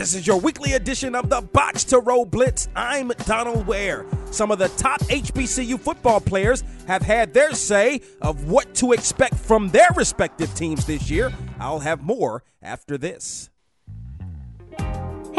This is your weekly edition of the Box to Row Blitz. I'm Donal Ware. Some of the top HBCU football players have had their say of what to expect from their respective teams this year. I'll have more after this.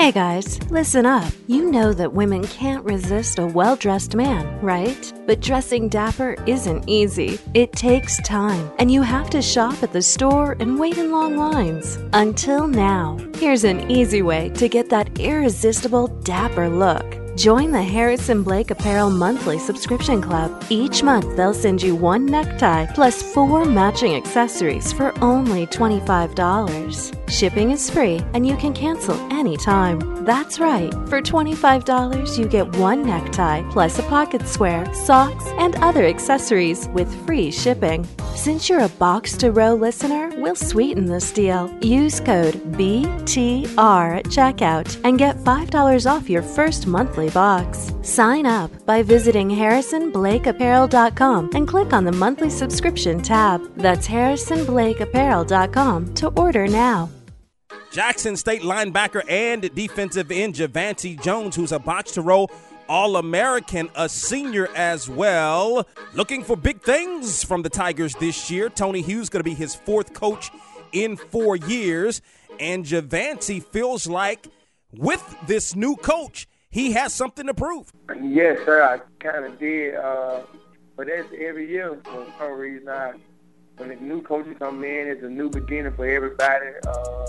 Hey guys, listen up. You know that women can't resist a well dressed man, right? But dressing dapper isn't easy. It takes time, and you have to shop at the store and wait in long lines. Until now, here's an easy way to get that irresistible dapper look. Join the Harrison Blake Apparel monthly subscription club. Each month, they'll send you one necktie plus four matching accessories for only $25. Shipping is free and you can cancel anytime. That's right, for $25, you get one necktie plus a pocket square, socks, and other accessories with free shipping. Since you're a box to row listener, we'll sweeten this deal. Use code BTR at checkout and get $5 off your first monthly box. Sign up by visiting harrisonblakeapparel.com and click on the monthly subscription tab. That's harrisonblakeapparel.com to order now. Jackson State linebacker and defensive end Javancy Jones, who's a box to row All American, a senior as well. Looking for big things from the Tigers this year. Tony Hughes going to be his fourth coach in four years. And Javancy feels like with this new coach, he has something to prove. Yes, sir. I kind of did. Uh, but that's every year for some reason. I, when the new coach come in, it's a new beginning for everybody. Uh,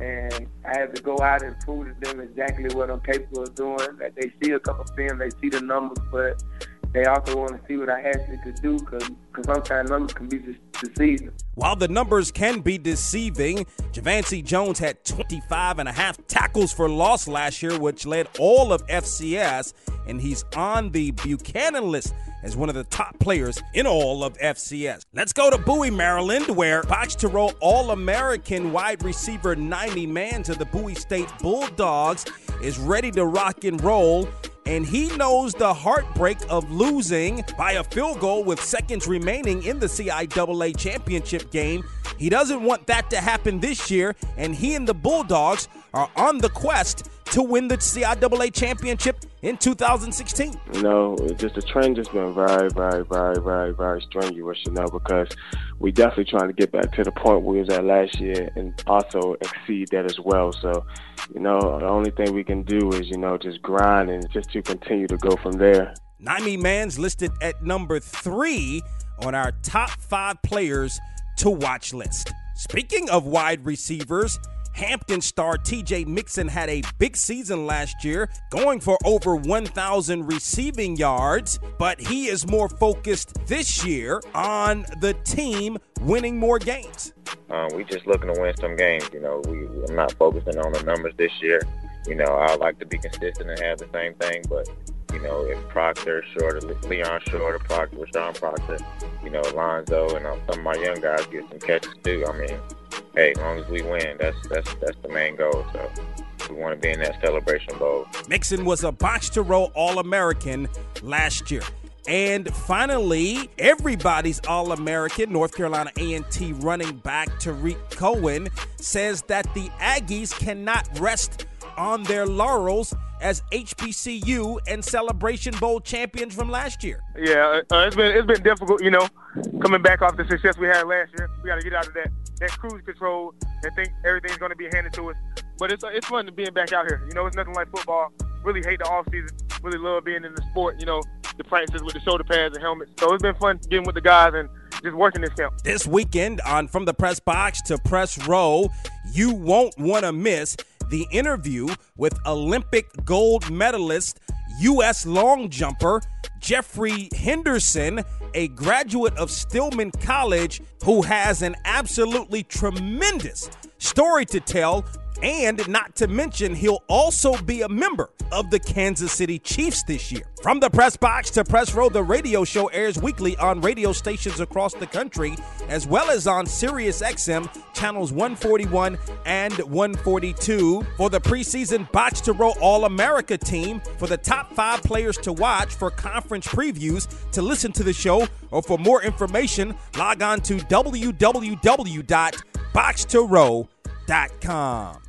and I have to go out and prove to them exactly what I'm capable of doing. That they see a couple film, they see the numbers, but they also want to see what I actually could do because sometimes numbers can be deceiving. While the numbers can be deceiving, Javancy Jones had 25 and a half tackles for loss last year, which led all of FCS, and he's on the Buchanan list as one of the top players in all of FCS. Let's go to Bowie, Maryland, where Box to Row All American wide receiver 90 man to the Bowie State Bulldogs is ready to rock and roll and he knows the heartbreak of losing by a field goal with seconds remaining in the CIAA championship game. He doesn't want that to happen this year, and he and the Bulldogs are on the quest to win the CIAA championship in 2016? You know, just the trend has been very, very, very, very, very strenuous, you know, because we definitely trying to get back to the point we was at last year and also exceed that as well. So, you know, the only thing we can do is, you know, just grind and just to continue to go from there. Naimi Man's listed at number three on our top five players to watch list. Speaking of wide receivers, Hampton star TJ Mixon had a big season last year, going for over 1,000 receiving yards, but he is more focused this year on the team winning more games. Um, we just looking to win some games. You know, we, I'm not focusing on the numbers this year. You know, I like to be consistent and have the same thing, but you know, if Proctor, Shorter, Leon Shorter, Proctor, Rashawn Proctor, you know, Lonzo, and um, some of my young guys get some catches too. I mean, hey, as long as we win, that's that's that's the main goal. So we want to be in that celebration bowl. Mixon was a box to row All American last year. And finally, everybody's All American, North Carolina A&T running back Tarik Cohen says that the Aggies cannot rest on their laurels as HBCU and Celebration Bowl champions from last year. Yeah, uh, it's been it's been difficult, you know, coming back off the success we had last year. We got to get out of that that cruise control and think everything's going to be handed to us. But it's it's fun to being back out here. You know, it's nothing like football. Really hate the off season. Really love being in the sport. You know, the practices with the shoulder pads and helmets. So it's been fun getting with the guys and just working this camp. This weekend on From the Press Box to Press Row, you won't want to miss the interview with Olympic gold medalist, U.S. long jumper Jeffrey Henderson, a graduate of Stillman College who has an absolutely tremendous story to tell and not to mention, he'll also be a member of the Kansas City Chiefs this year. From the press box to press row, the radio show airs weekly on radio stations across the country, as well as on Sirius XM channels 141 and 142. For the preseason box to row All America team, for the top five players to watch, for conference previews, to listen to the show, or for more information, log on to www.boxtorow.com.